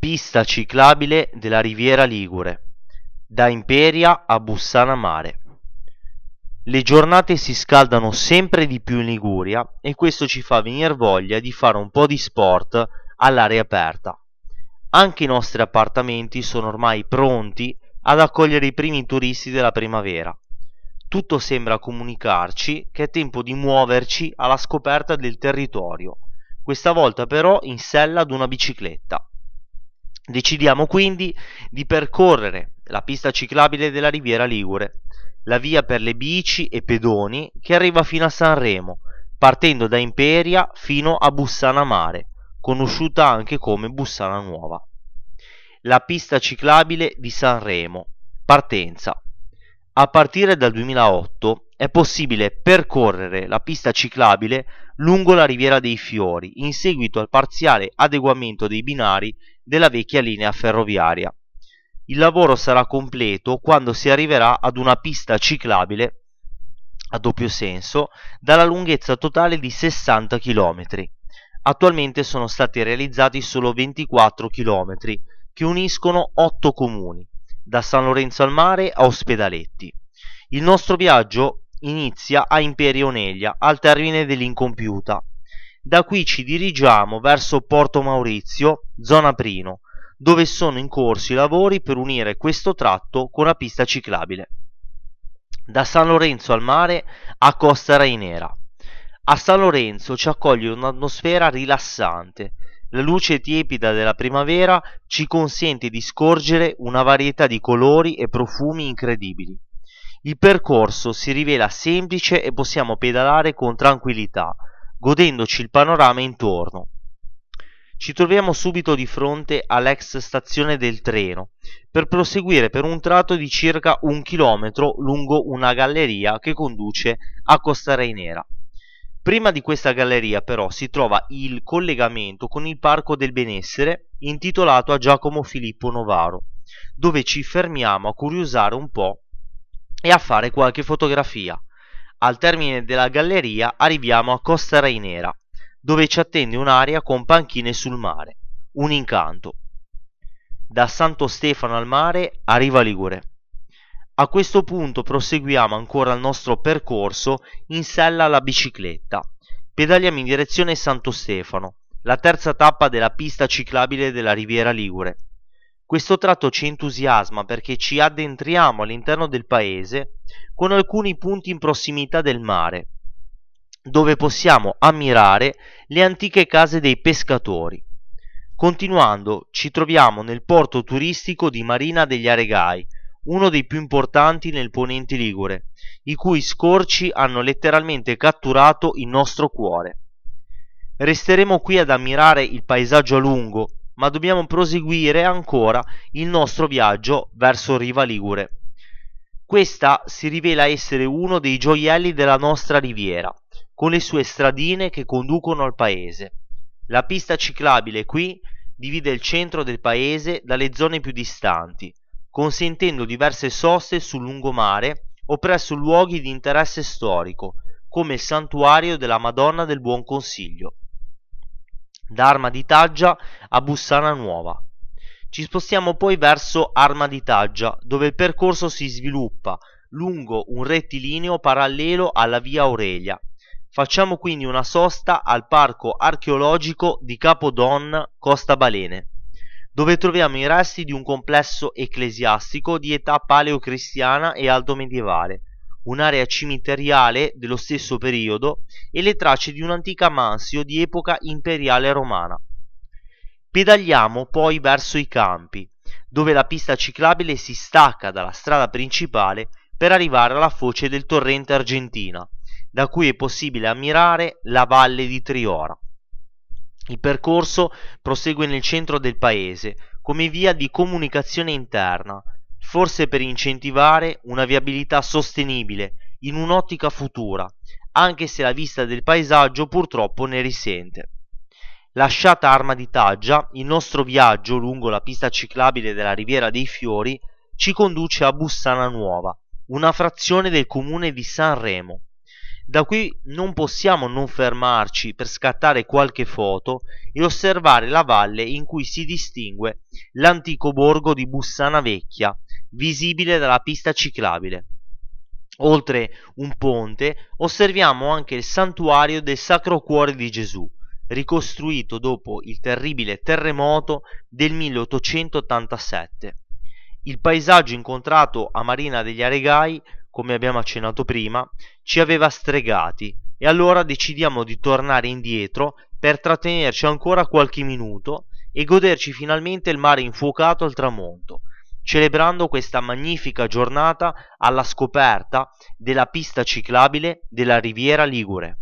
Pista ciclabile della Riviera Ligure, da Imperia a Bussana Mare. Le giornate si scaldano sempre di più in Liguria e questo ci fa venire voglia di fare un po' di sport all'aria aperta. Anche i nostri appartamenti sono ormai pronti ad accogliere i primi turisti della primavera. Tutto sembra comunicarci che è tempo di muoverci alla scoperta del territorio, questa volta però in sella ad una bicicletta. Decidiamo quindi di percorrere la pista ciclabile della Riviera Ligure, la via per le bici e pedoni che arriva fino a Sanremo, partendo da Imperia fino a Bussana Mare, conosciuta anche come Bussana Nuova. La pista ciclabile di Sanremo. Partenza. A partire dal 2008 è possibile percorrere la pista ciclabile lungo la Riviera dei Fiori in seguito al parziale adeguamento dei binari della vecchia linea ferroviaria. Il lavoro sarà completo quando si arriverà ad una pista ciclabile a doppio senso dalla lunghezza totale di 60 km. Attualmente sono stati realizzati solo 24 km che uniscono 8 comuni, da San Lorenzo al Mare a Ospedaletti. Il nostro viaggio inizia a Imperioneglia, al termine dell'incompiuta. Da qui ci dirigiamo verso Porto Maurizio, zona Prino, dove sono in corso i lavori per unire questo tratto con la pista ciclabile. Da San Lorenzo al mare a Costa Rainera. A San Lorenzo ci accoglie un'atmosfera rilassante. La luce tiepida della primavera ci consente di scorgere una varietà di colori e profumi incredibili. Il percorso si rivela semplice e possiamo pedalare con tranquillità, godendoci il panorama intorno. Ci troviamo subito di fronte all'ex stazione del treno, per proseguire per un tratto di circa un chilometro lungo una galleria che conduce a Costa Rainera. Prima di questa galleria però si trova il collegamento con il Parco del Benessere intitolato a Giacomo Filippo Novaro, dove ci fermiamo a curiosare un po' e a fare qualche fotografia. Al termine della galleria arriviamo a Costa Rainera, dove ci attende un'area con panchine sul mare, un incanto. Da Santo Stefano al mare arriva Ligure. A questo punto proseguiamo ancora il nostro percorso in sella alla bicicletta. Pedaliamo in direzione Santo Stefano, la terza tappa della pista ciclabile della Riviera Ligure. Questo tratto ci entusiasma perché ci addentriamo all'interno del paese con alcuni punti in prossimità del mare, dove possiamo ammirare le antiche case dei pescatori. Continuando, ci troviamo nel porto turistico di Marina degli Aregai, uno dei più importanti nel ponente ligure, i cui scorci hanno letteralmente catturato il nostro cuore. Resteremo qui ad ammirare il paesaggio a lungo, ma dobbiamo proseguire ancora il nostro viaggio verso Riva Ligure. Questa si rivela essere uno dei gioielli della nostra riviera, con le sue stradine che conducono al paese. La pista ciclabile qui divide il centro del paese dalle zone più distanti, consentendo diverse soste sul lungomare o presso luoghi di interesse storico, come il santuario della Madonna del Buon Consiglio da Arma di Taggia a Bussana Nuova. Ci spostiamo poi verso Arma di Taggia, dove il percorso si sviluppa lungo un rettilineo parallelo alla via Aurelia. Facciamo quindi una sosta al parco archeologico di Capodon Costa Balene, dove troviamo i resti di un complesso ecclesiastico di età paleocristiana e altomedievale, un'area cimiteriale dello stesso periodo e le tracce di un'antica mansio di epoca imperiale romana. Pedaliamo poi verso i campi, dove la pista ciclabile si stacca dalla strada principale per arrivare alla foce del torrente Argentina, da cui è possibile ammirare la valle di Triora. Il percorso prosegue nel centro del paese come via di comunicazione interna, forse per incentivare una viabilità sostenibile in un'ottica futura, anche se la vista del paesaggio purtroppo ne risente. Lasciata Arma di Taggia, il nostro viaggio lungo la pista ciclabile della Riviera dei Fiori ci conduce a Bussana Nuova, una frazione del comune di Sanremo. Da qui non possiamo non fermarci per scattare qualche foto e osservare la valle in cui si distingue l'antico borgo di Bussana Vecchia, visibile dalla pista ciclabile. Oltre un ponte osserviamo anche il santuario del Sacro Cuore di Gesù, ricostruito dopo il terribile terremoto del 1887. Il paesaggio incontrato a Marina degli Aregai come abbiamo accennato prima, ci aveva stregati e allora decidiamo di tornare indietro per trattenerci ancora qualche minuto e goderci finalmente il mare infuocato al tramonto, celebrando questa magnifica giornata alla scoperta della pista ciclabile della Riviera Ligure.